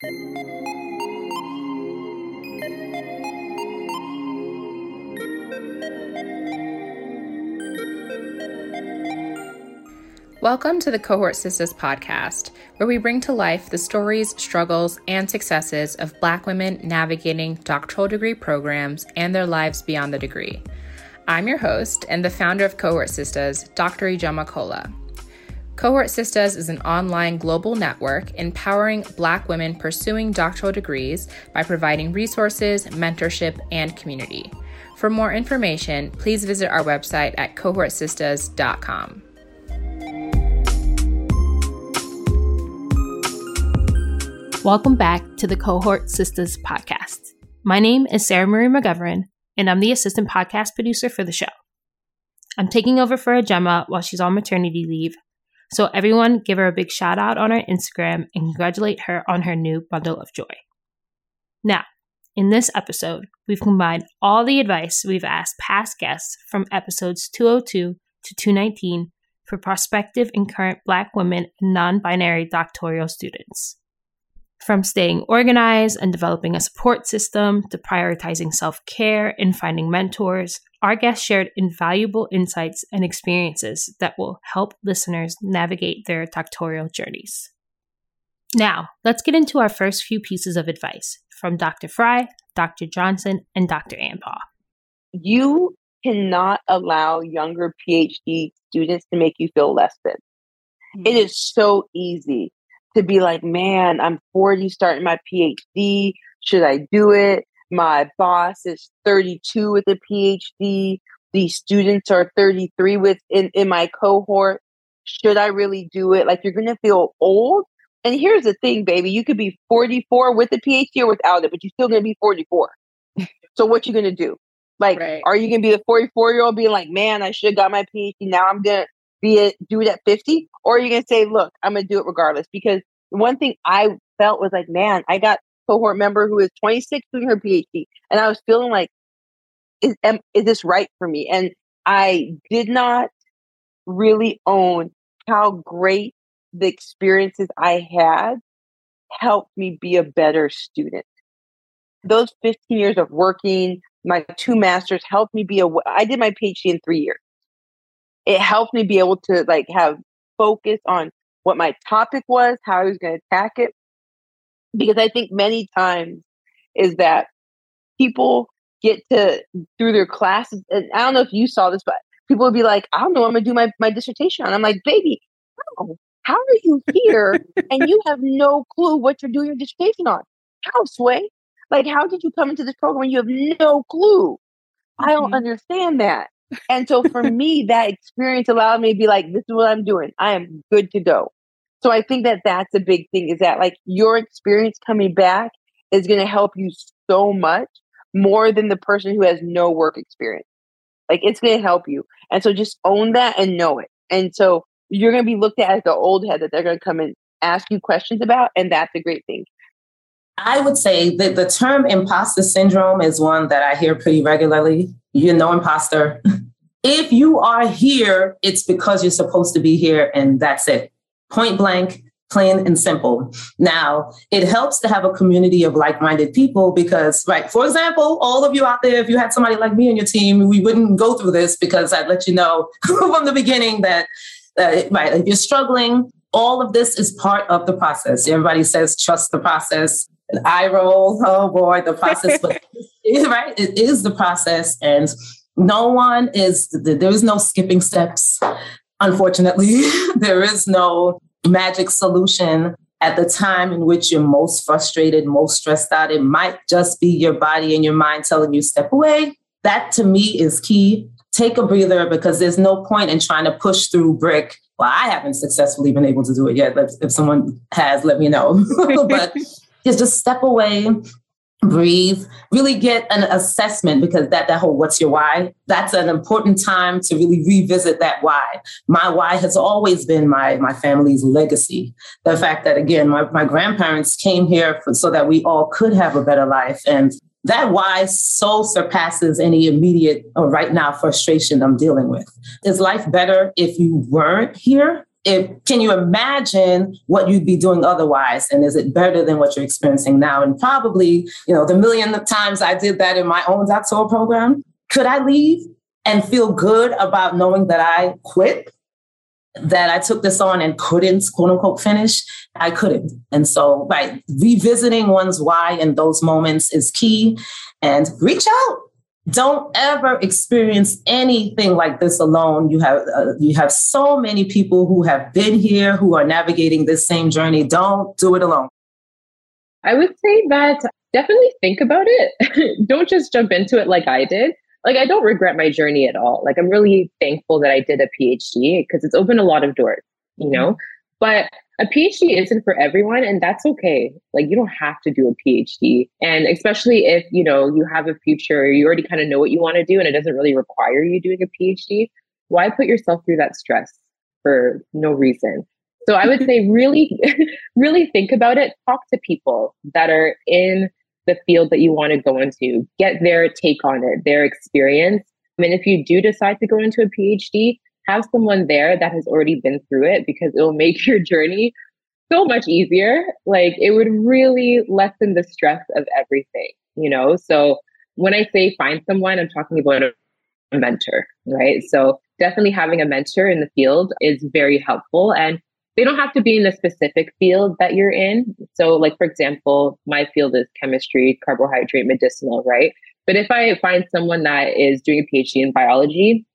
Welcome to the Cohort Sistas podcast, where we bring to life the stories, struggles, and successes of Black women navigating doctoral degree programs and their lives beyond the degree. I'm your host and the founder of Cohort Sistas, Dr. Ijeoma Kola. Cohort Sistas is an online global network empowering Black women pursuing doctoral degrees by providing resources, mentorship, and community. For more information, please visit our website at cohortsistas.com. Welcome back to the Cohort Sistas podcast. My name is Sarah Marie McGovern, and I'm the assistant podcast producer for the show. I'm taking over for Ijeoma while she's on maternity leave, so everyone give her a big shout out on her Instagram and congratulate her on her new bundle of joy. Now, in this episode, we've combined all the advice we've asked past guests from episodes 202 to 219 for prospective and current Black women and non binary doctoral students. From staying organized and developing a support system to prioritizing self care and finding mentors, our guests shared invaluable insights and experiences that will help listeners navigate their doctoral journeys. Now, let's get into our first few pieces of advice from Dr. Fry, Dr. Johnson, and Dr. Ampaw. You cannot allow younger PhD students to make you feel less than. Mm-hmm. It is so easy to be like, man, I'm 40 starting my PhD. Should I do it? My boss is 32 with a PhD. These students are 33 with in, in my cohort. Should I really do it? Like you're gonna feel old. And here's the thing, baby, you could be 44 with a PhD or without it, but you're still gonna be 44. so what you gonna do? Like, right. are you gonna be the 44 year old being like, man, I should have got my PhD. Now I'm gonna be it do it at 50? Or are you gonna say, look, I'm gonna do it regardless? Because one thing I felt was like, man, I got cohort member who is 26 doing her PhD, and I was feeling like, is am, is this right for me? And I did not really own how great the experiences I had helped me be a better student. Those 15 years of working, my two masters helped me be a. I did my PhD in three years. It helped me be able to like have focus on what my topic was, how I was going to attack it. Because I think many times is that people get to through their classes, and I don't know if you saw this, but people would be like, I don't know, I'm gonna do my, my dissertation on. I'm like, baby, how? How are you here and you have no clue what you're doing your dissertation on? How, Sway? Like, how did you come into this program and you have no clue? I don't mm-hmm. understand that. And so for me, that experience allowed me to be like, this is what I'm doing. I am good to go. So I think that that's a big thing is that like your experience coming back is going to help you so much more than the person who has no work experience. Like it's going to help you. And so just own that and know it. And so you're going to be looked at as the old head that they're going to come and ask you questions about. And that's a great thing. I would say that the term imposter syndrome is one that I hear pretty regularly. You're no imposter. if you are here, it's because you're supposed to be here, and that's it point blank, plain and simple. Now, it helps to have a community of like minded people because, right, for example, all of you out there, if you had somebody like me on your team, we wouldn't go through this because I'd let you know from the beginning that, uh, right, if you're struggling, all of this is part of the process. Everybody says trust the process. And I roll, oh boy, the process, but right, it is the process. And no one is, there is no skipping steps. Unfortunately, there is no magic solution at the time in which you're most frustrated, most stressed out. It might just be your body and your mind telling you, step away. That to me is key. Take a breather because there's no point in trying to push through brick. Well, I haven't successfully been able to do it yet. But if someone has, let me know. but just, just step away, breathe really get an assessment because that that whole what's your why that's an important time to really revisit that why. My why has always been my my family's legacy. The fact that again my, my grandparents came here for, so that we all could have a better life and that why so surpasses any immediate or right now frustration i'm dealing with. Is life better if you weren't here if can you imagine what you'd be doing otherwise? And is it better than what you're experiencing now? And probably you know the million times i did that in my own doctoral program could i leave and feel good about knowing that i quit? That i took this on and couldn't quote unquote finish? I couldn't. And so by revisiting one's why in those moments is key. And reach out don't ever experience anything like this alone. You have uh, you have so many people who have been here who are navigating this same journey. Don't do it alone. I would say that definitely think about it. Don't just jump into it like i did. Like i don't regret my journey at all. Like i'm really thankful that i did a phd because it's opened a lot of doors you know? But a PhD isn't for everyone, and that's okay. Like you don't have to do a PhD. And especially if you know you have a future, you already kind of know what you want to do, and it doesn't really require you doing a PhD, why put yourself through that stress for no reason? So I would say really, really think about it. Talk to people that are in the field that you want to go into. Get their take on it, their experience. I mean, if you do decide to go into a PhD, have someone there that has already been through it because it will make your journey so much easier. Like it would really lessen the stress of everything, you know? So when I say find someone, I'm talking about a mentor, right? So definitely having a mentor in the field is very helpful. And they don't have to be in the specific field that you're in. So, like, for example, my field is chemistry, carbohydrate, medicinal, right? But if I find someone that is doing a PhD in biology,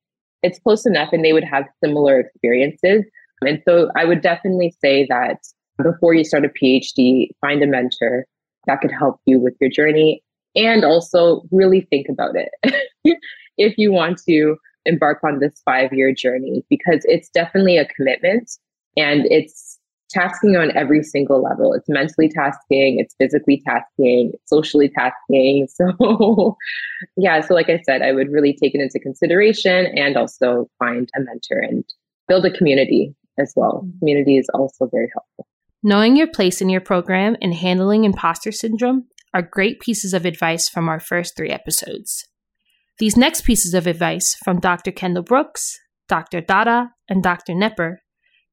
it's close enough and they would have similar experiences. And so I would definitely say that before you start a PhD, find a mentor that could help you with your journey and also really think about it if you want to embark on this five year journey because it's definitely a commitment and it's tasking on every single level. It's mentally tasking, it's physically tasking, it's socially tasking. So, yeah, so like I said, I would really take it into consideration and also find a mentor and build a community as well. Mm-hmm. Community is also very helpful. Knowing your place in your program and handling imposter syndrome are great pieces of advice from our first three episodes. These next pieces of advice from Dr. Kendall Brooks, Dr. Dada, and Dr. Nepper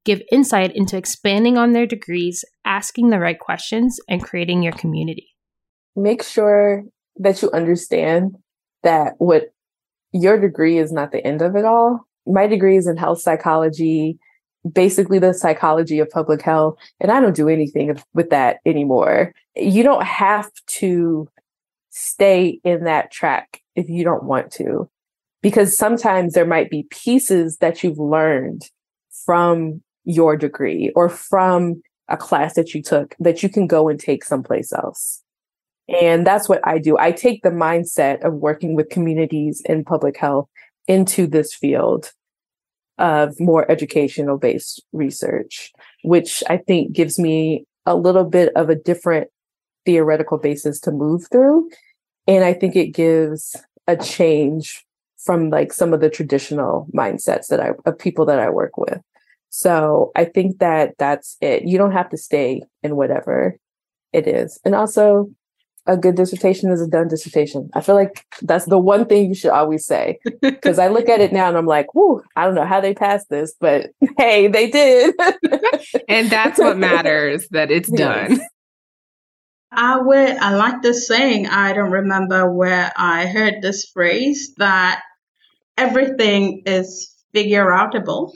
give insight into expanding on their degrees, asking the right questions, and creating your community. Make sure that you understand that what your degree is not the end of it all. My degree is in health psychology, basically the psychology of public health, and I don't do anything with that anymore. You don't have to stay in that track if you don't want to, because sometimes there might be pieces that you've learned from your degree or from a class that you took that you can go and take someplace else. And that's what I do. I take the mindset of working with communities in public health into this field of more educational based research, which I think gives me a little bit of a different theoretical basis to move through. And I think it gives a change from like some of the traditional mindsets that I, of people that I work with. So I think that that's it. You don't have to stay in whatever it is. And also, a good dissertation is a done dissertation. I feel like that's the one thing you should always say. Because I look at it now and I'm like, whoo, I don't know how they passed this, but hey, they did. and that's what matters, that it's yes. done. I would I like this saying. I don't remember where I heard this phrase that everything is figure outable.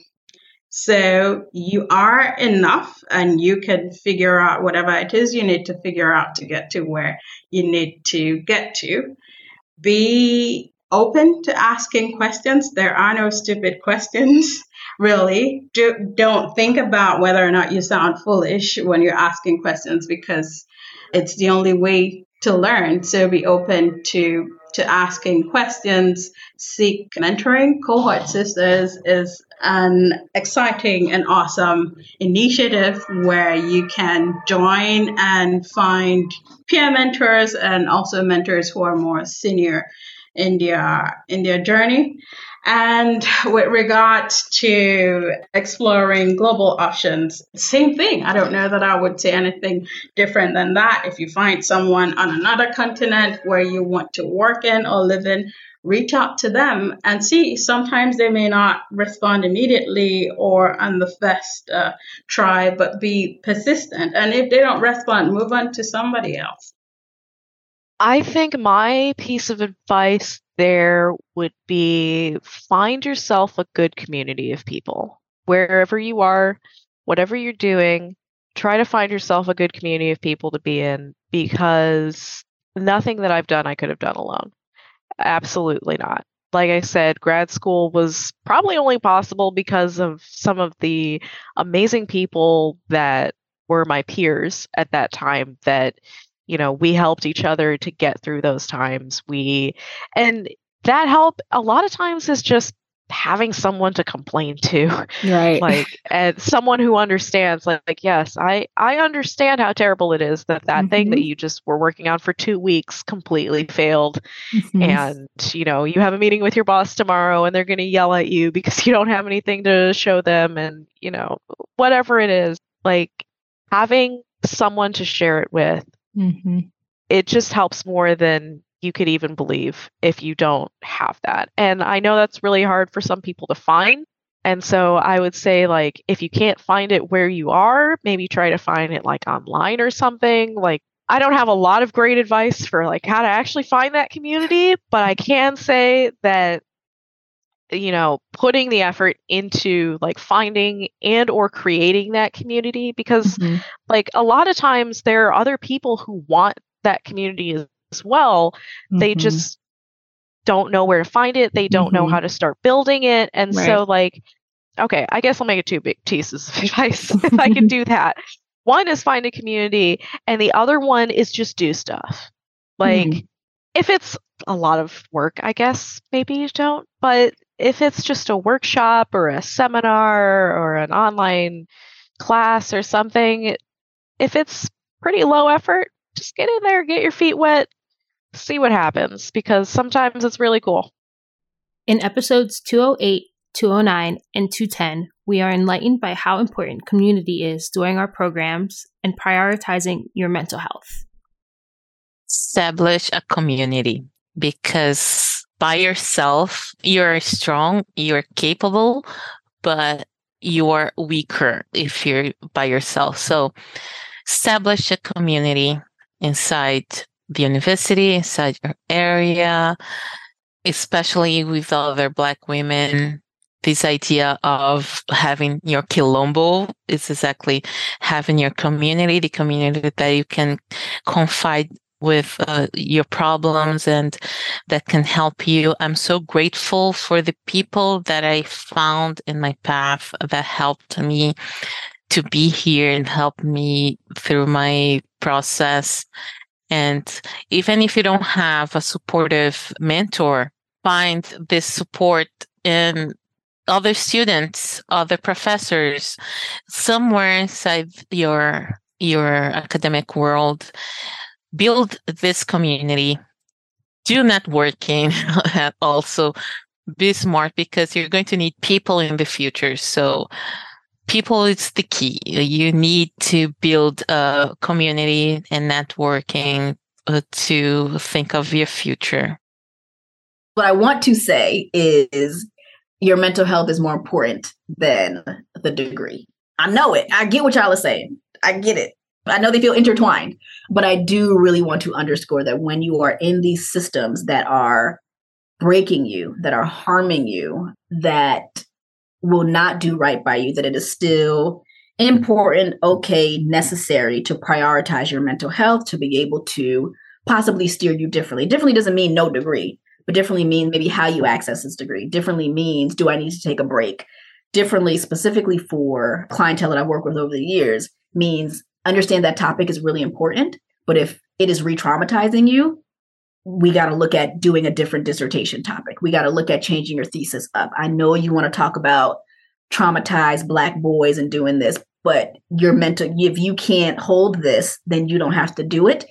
So you are enough and you can figure out whatever it is you need to figure out to get to where you need to get to. Be open to asking questions. There are no stupid questions, really. Do, don't think about whether or not you sound foolish when you're asking questions because it's the only way to learn. So be open to to asking questions, seek mentoring. Cohort Sistas is an exciting and awesome initiative where you can join and find peer mentors and also mentors who are more senior in their in their journey. And with regard to exploring global options, same thing. I don't know that I would say anything different than that. If you find someone on another continent where you want to work in or live in, reach out to them and see. Sometimes they may not respond immediately or on the first uh, try, but be persistent. And if they don't respond, move on to somebody else. I think my piece of advice there would be find yourself a good community of people. Wherever you are, whatever you're doing, try to find yourself a good community of people to be in because nothing that I've done I could have done alone. Absolutely not. Like I said, grad school was probably only possible because of some of the amazing people that were my peers at that time that you know we helped each other to get through those times we and that help a lot of times is just having someone to complain to right like and someone who understands like, like yes i i understand how terrible it is that that mm-hmm. thing that mm-hmm. you just were working on for two weeks completely failed mm-hmm. and you know you have a meeting with your boss tomorrow and they're going to yell at you because you don't have anything to show them and you know whatever it is like having someone to share it with mm-hmm. it just helps more than you could even believe if you don't have that. And I know that's really hard for some people to find. And so I would say, like, if you can't find it where you are, maybe try to find it like online or something. Like, I don't have a lot of great advice for like how to actually find that community, but I can say that you know putting the effort into like finding and or creating that community because mm-hmm. like a lot of times there are other people who want that community as well. Mm-hmm. They just don't know where to find it. They don't mm-hmm. know how to start building it. And right. so, like, okay, I guess I'll make it two big pieces of advice if I can do that. One is find a community, and the other one is just do stuff. Like, mm. if it's a lot of work, I guess maybe you don't. But if it's just a workshop or a seminar or an online class or something, if it's pretty low effort, just get in there, get your feet wet, see what happens because sometimes it's really cool. In episodes 208, 209, and 210, we are enlightened by how important community is during our programs and prioritizing your mental health. Establish a community because by yourself, you're strong, you're capable, but you're weaker if you're by yourself. So establish a community inside the university, inside your area, especially with other Black women. This idea of having your quilombo is exactly having your community, the community that you can confide with uh, your problems and that can help you. I'm so grateful for the people that I found in my path that helped me to be here and help me through my process and even if you don't have a supportive mentor, find this support in other students, other professors, somewhere inside your your academic world. Build this community. Do networking also. Be smart because you're going to need people in the future. So people is the key. You need to build a community and networking uh, to think of your future. What I want to say is your mental health is more important than the degree. I know it. I get what y'all are saying. I get it. I know they feel intertwined, but I do really want to underscore that when you are in these systems that are breaking you, that are harming you, that will not do right by you, that it is still important, okay, necessary to prioritize your mental health, to be able to possibly steer you differently. Differently doesn't mean no degree, but differently means maybe how you access this degree. Differently means do I need to take a break? Differently, specifically for clientele that I've worked with over the years, means understand that topic is really important. But if it is re traumatizing you, we got to look at doing a different dissertation topic. We got to look at changing your thesis up. I know you want to talk about traumatized black boys and doing this, but you're meant to, if you can't hold this, then you don't have to do it.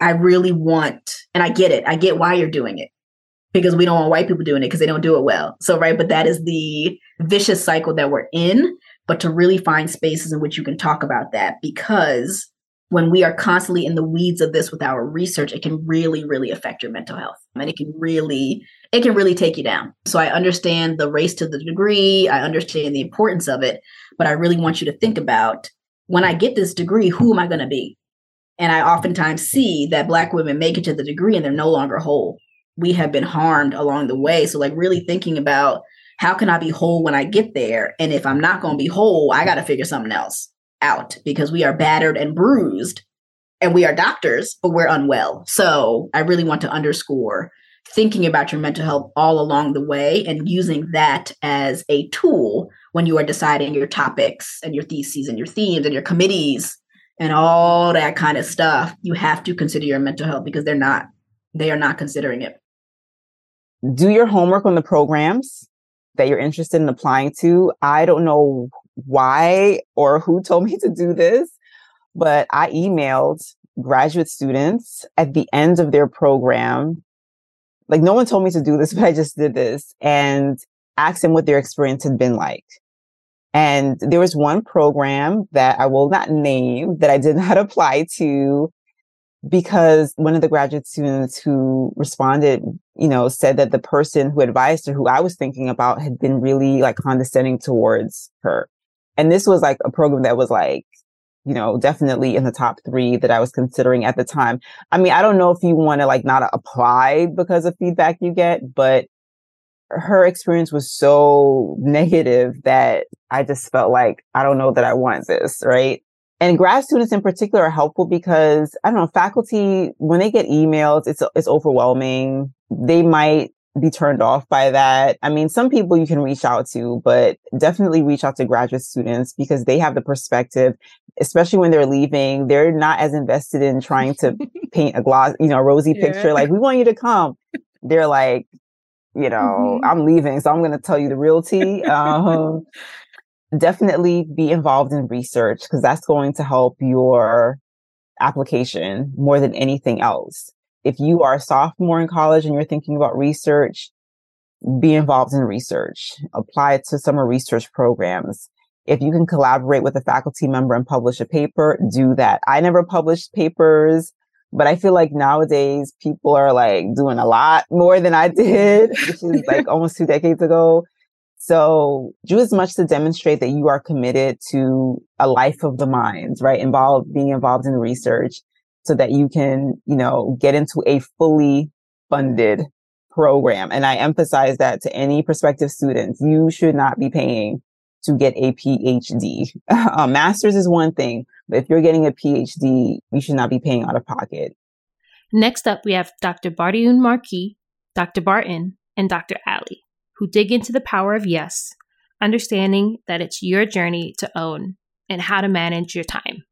I really want, and I get it. I get why you're doing it because we don't want white people doing it because they don't do it well. So, right. But that is the vicious cycle that we're in. But to really find spaces in which you can talk about that because when we are constantly in the weeds of this with our research, it can really, really affect your mental health. And it can really, it can really take you down. So I understand the race to the degree. I understand the importance of it, but I really want you to think about when I get this degree, who am I going to be? And I oftentimes see that Black women make it to the degree and they're no longer whole. We have been harmed along the way. So, like, really thinking about how can I be whole when I get there? And if I'm not going to be whole, I got to figure something else out because we are battered and bruised and we are doctors, but we're unwell. So I really want to underscore thinking about your mental health all along the way and using that as a tool when you are deciding your topics and your theses and your themes and your committees and all that kind of stuff. You have to consider your mental health because they're not, they are not considering it. Do your homework on the programs that you're interested in applying to. I don't know why or who told me to do this, but I emailed graduate students at the end of their program. Like no one told me to do this, but I just did this and asked them what their experience had been like. And there was one program that I will not name that I did not apply to because one of the graduate students who responded, you know, said that the person who advised her, who I was thinking about, had been really like condescending towards her. And this was like a program that was like, you know, definitely in the top three that I was considering at the time. I mean, I don't know if you want to like not apply because of feedback you get, but her experience was so negative that I just felt like, I don't know that I want this, right? And grad students in particular are helpful because I don't know, faculty, when they get emails, it's, it's overwhelming. They might be turned off by that. I mean, some people you can reach out to, but definitely reach out to graduate students because they have the perspective, especially when they're leaving. They're not as invested in trying to paint a gloss, you know, a rosy yeah. picture. Like, we want you to come. They're like, you know, mm-hmm. I'm leaving, so I'm going to tell you the real tea. Um, definitely be involved in research because that's going to help your application more than anything else if you are a sophomore in college and you're thinking about research, be involved in research, apply to summer research programs. If you can collaborate with a faculty member and publish a paper, do that. I never published papers, but I feel like nowadays people are like doing a lot more than I did, which is like almost two decades ago. So do as much to demonstrate that you are committed to a life of the mind, right? Involved, being involved in research so that you can, you know, get into a fully funded program. And I emphasize that to any prospective students, you should not be paying to get a PhD. a uh, master's is one thing, but if you're getting a PhD, you should not be paying out of pocket. Next up, we have Dr. Badiane Markey, Dr. Barton, and Dr. Ali, who dig into the power of yes, understanding that it's your journey to own and how to manage your time.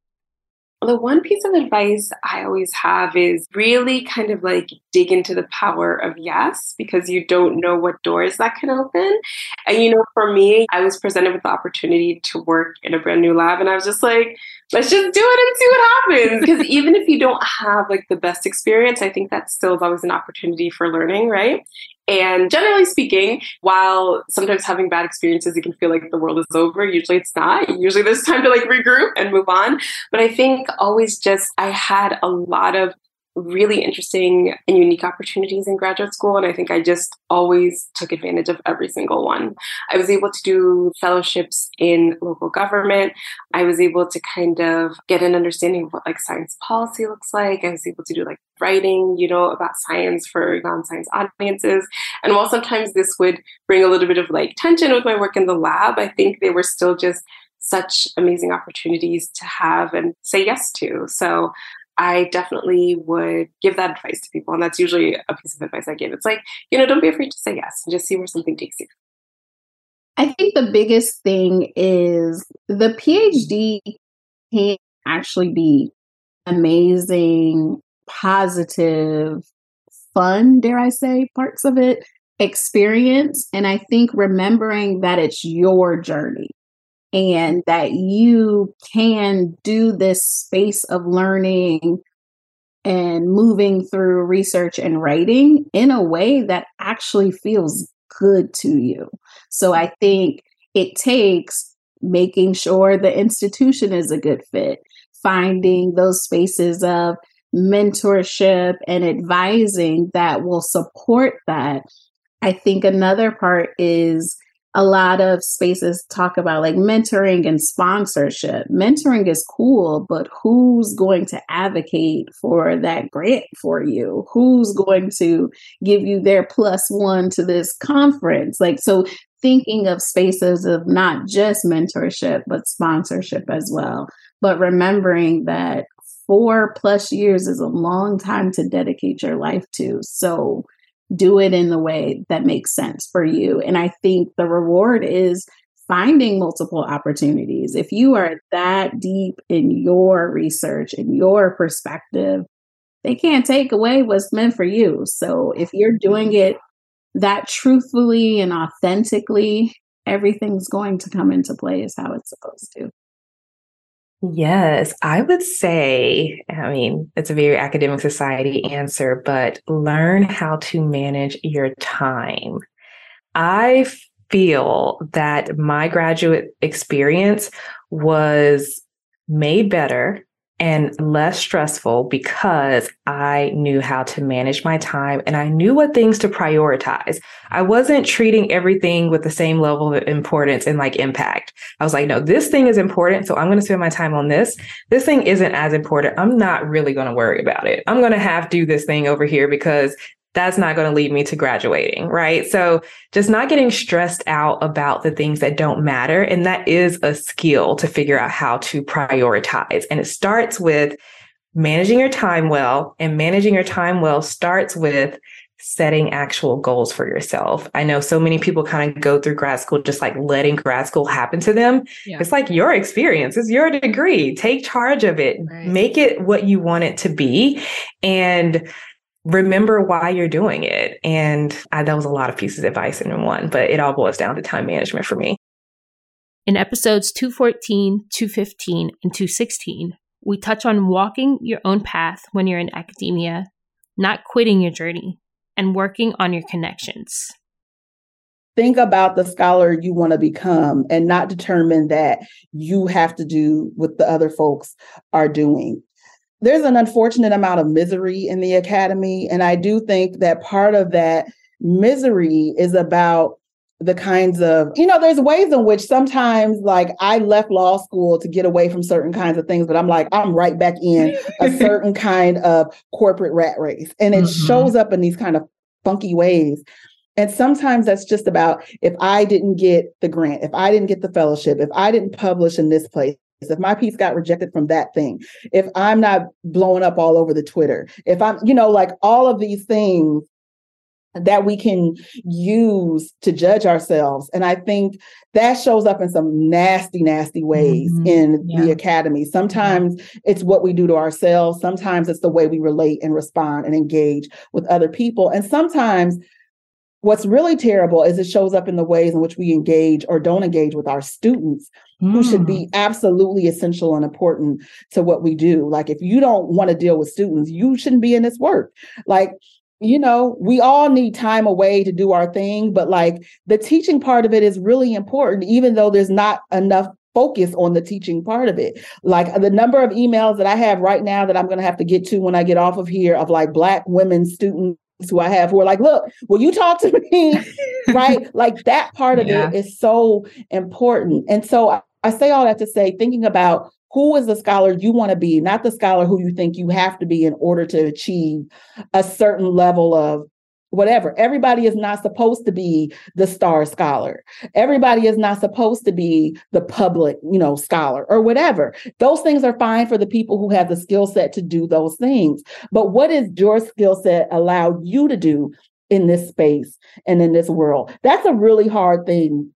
The one piece of advice I always have is really kind of like dig into the power of yes, because you don't know what doors that can open. And, you know, for me, I was presented with the opportunity to work in a brand new lab, and I was just like, let's just do it and see what happens. Because even if you don't have like the best experience, I think that still is always an opportunity for learning, right? And generally speaking, while sometimes having bad experiences, it can feel like the world is over. Usually it's not. Usually there's time to like regroup and move on. But I think always just, I had a lot of really interesting and unique opportunities in graduate school. And I think I just always took advantage of every single one. I was able to do fellowships in local government. I was able to kind of get an understanding of what like science policy looks like. I was able to do like writing, you know, about science for non-science audiences. And while sometimes this would bring a little bit of like tension with my work in the lab, I think they were still just such amazing opportunities to have and say yes to. So I definitely would give that advice to people. And that's usually a piece of advice I give. It's like, you know, don't be afraid to say yes and just see where something takes you. I think the biggest thing is the PhD can actually be amazing, positive, fun, dare I say, parts of it, experience. And I think remembering that it's your journey and that you can do this space of learning and moving through research and writing in a way that actually feels good to you. So I think it takes making sure the institution is a good fit, finding those spaces of mentorship and advising that will support that. I think another part is a lot of spaces talk about like mentoring and sponsorship. Mentoring is cool, but who's going to advocate for that grant for you? Who's going to give you their plus one to this conference? Like, so thinking of spaces of not just mentorship, but sponsorship as well. But remembering that four plus years is a long time to dedicate your life to. So, do it in the way that makes sense for you. And I think the reward is finding multiple opportunities. If you are that deep in your research and your perspective, they can't take away what's meant for you. So if you're doing it that truthfully and authentically, everything's going to come into play as how it's supposed to. Yes, I would say, I mean, it's a very academic society answer, but learn how to manage your time. I feel that my graduate experience was made better and less stressful because I knew how to manage my time and I knew what things to prioritize. I wasn't treating everything with the same level of importance and like impact. I was like, no, this thing is important. So I'm going to spend my time on this. This thing isn't as important. I'm not really going to worry about it. I'm going to have to do this thing over here because that's not going to lead me to graduating, right? So just not getting stressed out about the things that don't matter. And that is a skill to figure out how to prioritize. And it starts with managing your time well. And managing your time well starts with setting actual goals for yourself. I know so many people kind of go through grad school just like letting grad school happen to them. Yeah. It's like your experience, it's your degree. Take charge of it, right. make it what you want it to be. And remember why you're doing it. And I, that was a lot of pieces of advice in one, but it all boils down to time management for me. In episodes 214, 215, and 216, we touch on walking your own path when you're in academia, not quitting your journey, and working on your connections. Think about the scholar you want to become and not determine that you have to do what the other folks are doing there's an unfortunate amount of misery in the academy. And I do think that part of that misery is about the kinds of, you know, there's ways in which sometimes, like, I left law school to get away from certain kinds of things, but I'm like, I'm right back in a certain kind of corporate rat race. And it mm-hmm. shows up in these kind of funky ways. And sometimes that's just about if I didn't get the grant, if I didn't get the fellowship, if I didn't publish in this place, if my piece got rejected from that thing, if I'm not blowing up all over the Twitter, if I'm, you know, like all of these things that we can use to judge ourselves. And I think that shows up in some nasty, nasty ways mm-hmm. in yeah. the academy. Sometimes it's what we do to ourselves, sometimes it's the way we relate and respond and engage with other people. And sometimes What's really terrible is it shows up in the ways in which we engage or don't engage with our students mm. who should be hmm. absolutely essential and important to what we do. Like, if you don't want to deal with students, you shouldn't be in this work. Like, you know, we all need time away to do our thing, but like the teaching part of it is really important, even though there's not enough focus on the teaching part of it. Like the number of emails that I have right now that I'm going to have to get to when I get off of here of like Black women students who I have who are like, look, will you talk to me? right? Like that part of yeah. it is so important. And so I, I say all that to say, thinking about who is the scholar you want to be, not the scholar who you think you have to be in order to achieve a certain level of whatever. Everybody is not supposed to be the star scholar. Everybody is not supposed to be the public, you know, scholar or whatever. Those things are fine for the people who have the skill set to do those things. But what is your skill set allow you to do in this space and in this world? That's a really hard thing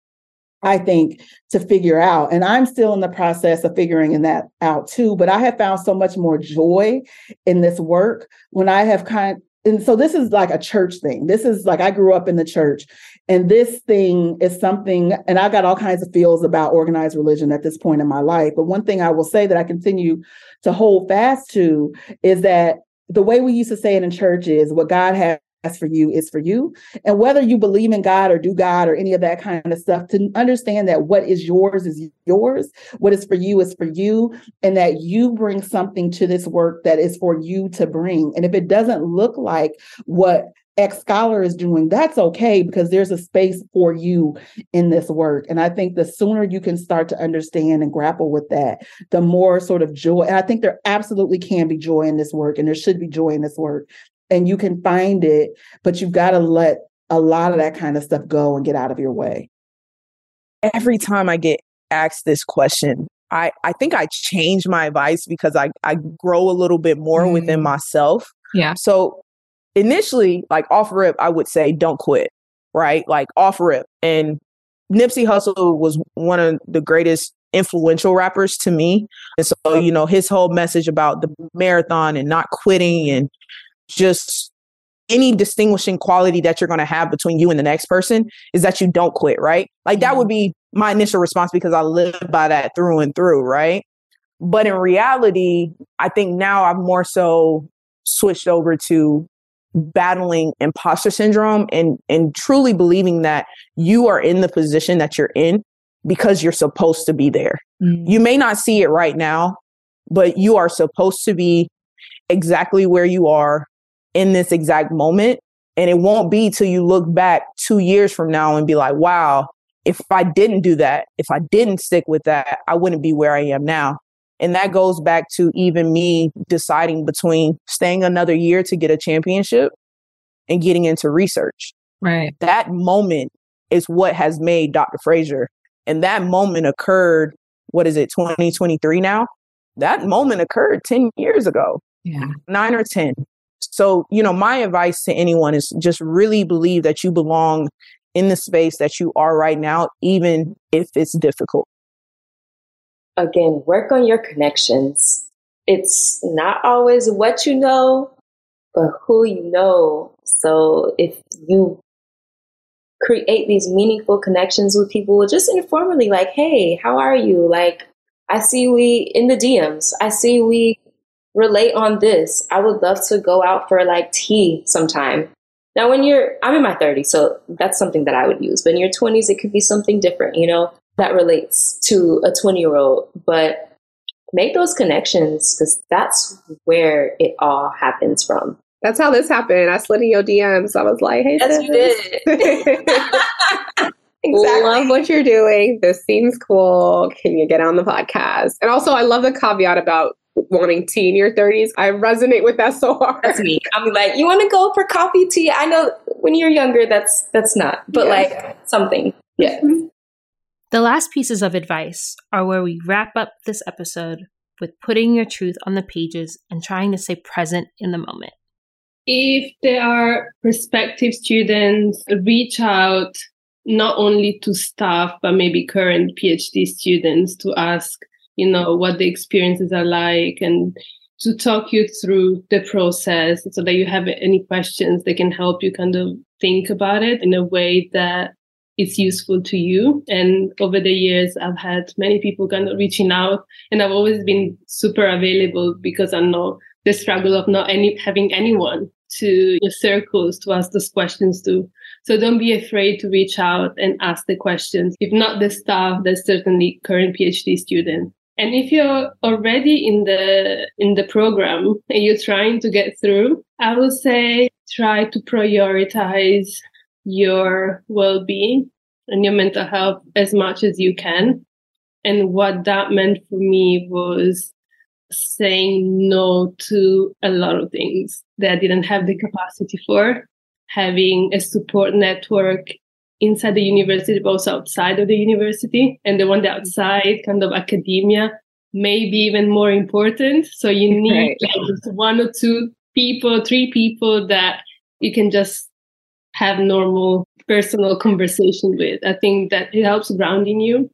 I think, to figure out. And I'm still in the process of figuring in that out too. But I have found so much more joy in this work when I have kind and so this is like a church thing. This is like I grew up in the church, and this thing is something, and I got all kinds of feels about organized religion at this point in my life. But one thing I will say that I continue to hold fast to is that the way we used to say it in church is what God has for you is for you. And whether you believe in God or do God or any of that kind of stuff, to understand that what is yours is yours, what is for you is for you, and that you bring something to this work that is for you to bring. And if it doesn't look like what X scholar is doing, that's okay because there's a space for you in this work. And I think the sooner you can start to understand and grapple with that, the more sort of joy. And I think there absolutely can be joy in this work, and there should be joy in this work and you can find it, but you've got to let a lot of that kind of stuff go and get out of your way. Every time I get asked this question, I, I think I change my advice because I, I grow a little bit more mm. within myself. Yeah. So initially, like off rip, I would say don't quit, right? Like off rip. And Nipsey Hussle was one of the greatest influential rappers to me. And so, you know, his whole message about the marathon and not quitting and just any distinguishing quality that you're going to have between you and the next person is that you don't quit, right? Like that would mm-hmm. be my initial response because I live by that through and through, right? But in reality, I think now I've more so switched over to battling imposter syndrome and and truly believing that you are in the position that you're in because you're supposed to be there. Mm. You may not see it right now, but you are supposed to be exactly where you are in this exact moment. And it won't be till you look back two years from now and be like, wow, if I didn't do that, if I didn't stick with that, I wouldn't be where I am now. And that goes back to even me deciding between staying another year to get a championship and getting into research. Right. That moment is what has made Dr. Frazier. And that moment occurred, what is it, 2023 now? That moment occurred 10 years ago. Yeah. Nine or 10. So, you know, my advice to anyone is just really believe that you belong in the space that you are right now, even if it's difficult. Again, work on your connections. It's not always what you know, but who you know. So if you create these meaningful connections with people just informally, like, hey, how are you? Like, I see we in the DMs, I see we relate on this. I would love to go out for like tea sometime. Now, when you're, I'm in my 30s, so that's something that I would use. But in your 20s, it could be something different, you know, that relates to a 20 year old. But make those connections because that's where it all happens from. That's how this happened. I slid in your DMs. I was like, hey, yes, you did. exactly. Love what you're doing. This seems cool. Can you get on the podcast? And also, I love the caveat about wanting tea in your 30s. I resonate with that so hard. That's me. I'm like, you want to go for coffee, tea? I know when you're younger, that's that's not, but yeah. like something. Yeah. Mm-hmm. The last pieces of advice are where we wrap up this episode with putting your truth on the pages and trying to stay present in the moment. If there are prospective students, reach out not only to staff, but maybe current PhD students to ask you know, what the experiences are like and to talk you through the process so that you have any questions they can help you kind of think about it in a way that is useful to you. And over the years, I've had many people kind of reaching out and I've always been super available because I know the struggle of not any having anyone to your circles to ask those questions to. So don't be afraid to reach out and ask the questions. If not the staff, there's certainly current PhD students and if you're already in the in the program and you're trying to get through, I would say try to prioritize your well-being and your mental health as much as you can. And what that meant for me was saying no to a lot of things that I didn't have the capacity for, having a support network inside the university, but also outside of the university. And the one that outside, kind of academia, may be even more important. So you need right. like one or two people, three people that you can just have normal personal conversation with. I think that it helps grounding you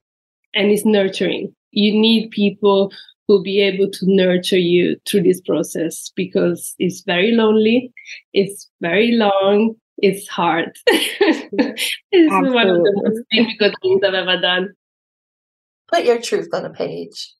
and it's nurturing. You need people who'll be able to nurture you through this process because it's very lonely, it's very long, it's hard. it's Absolutely. one of the most difficult things I've ever done. Put your truth on a page.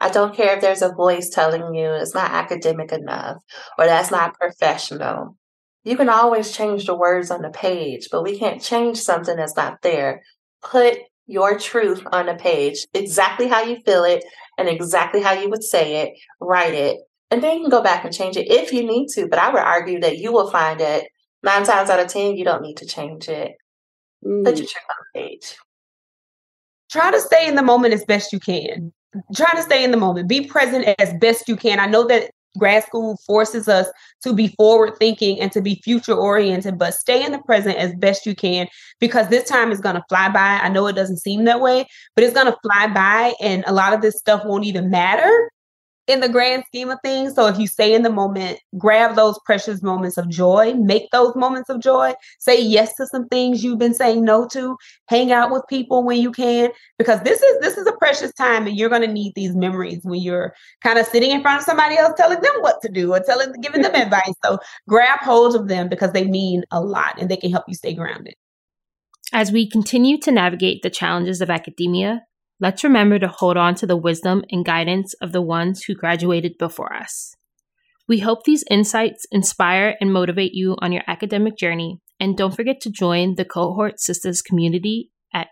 I don't care if there's a voice telling you it's not academic enough or that's not professional. You can always change the words on the page, but we can't change something that's not there. Put your truth on a page, exactly how you feel it and exactly how you would say it, write it, and then you can go back and change it if you need to. But I would argue that you will find that nine times out of 10, you don't need to change it. Mm. Your truth on the page. Try to stay in the moment as best you can. Try to stay in the moment. Be present as best you can. I know that grad school forces us to be forward thinking and to be future oriented but stay in the present as best you can because this time is going to fly by i know it doesn't seem that way but it's going to fly by and a lot of this stuff won't even matter in the grand scheme of things. So if you stay in the moment, grab those precious moments of joy, make those moments of joy, say yes to some things you've been saying no to, hang out with people when you can, because this is this is a precious time and you're going to need these memories when you're kind of sitting in front of somebody else telling them what to do or telling giving them advice. So grab hold of them because they mean a lot and they can help you stay grounded. As we continue to navigate the challenges of academia, let's remember to hold on to the wisdom and guidance of the ones who graduated before us. We hope these insights inspire and motivate you on your academic journey, and don't forget to join the Cohort Sistas community at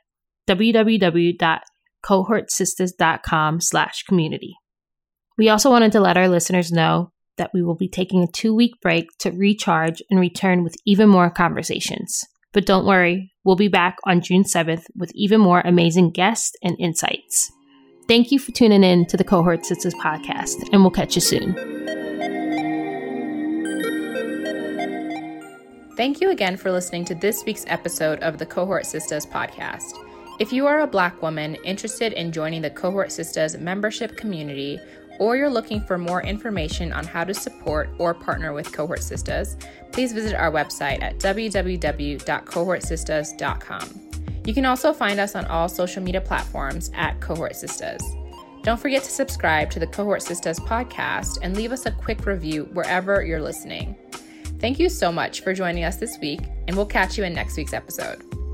www.cohortsistas.com slash community. We also wanted to let our listeners know that we will be taking a two week break to recharge and return with even more conversations. But don't worry, we'll be back on June 7th with even more amazing guests and insights. Thank you for tuning in to the Cohort Sistas podcast, and we'll catch you soon. Thank you again for listening to this week's episode of the Cohort Sistas podcast. If you are a Black woman interested in joining the Cohort Sistas membership community or you're looking for more information on how to support or partner with Cohort Sistas, please visit our website at www.cohortsistas.com. You can also find us on all social media platforms at Cohort Sistas. Don't forget to subscribe to the Cohort Sistas podcast and leave us a quick review wherever you're listening. Thank you so much for joining us this week, and we'll catch you in next week's episode.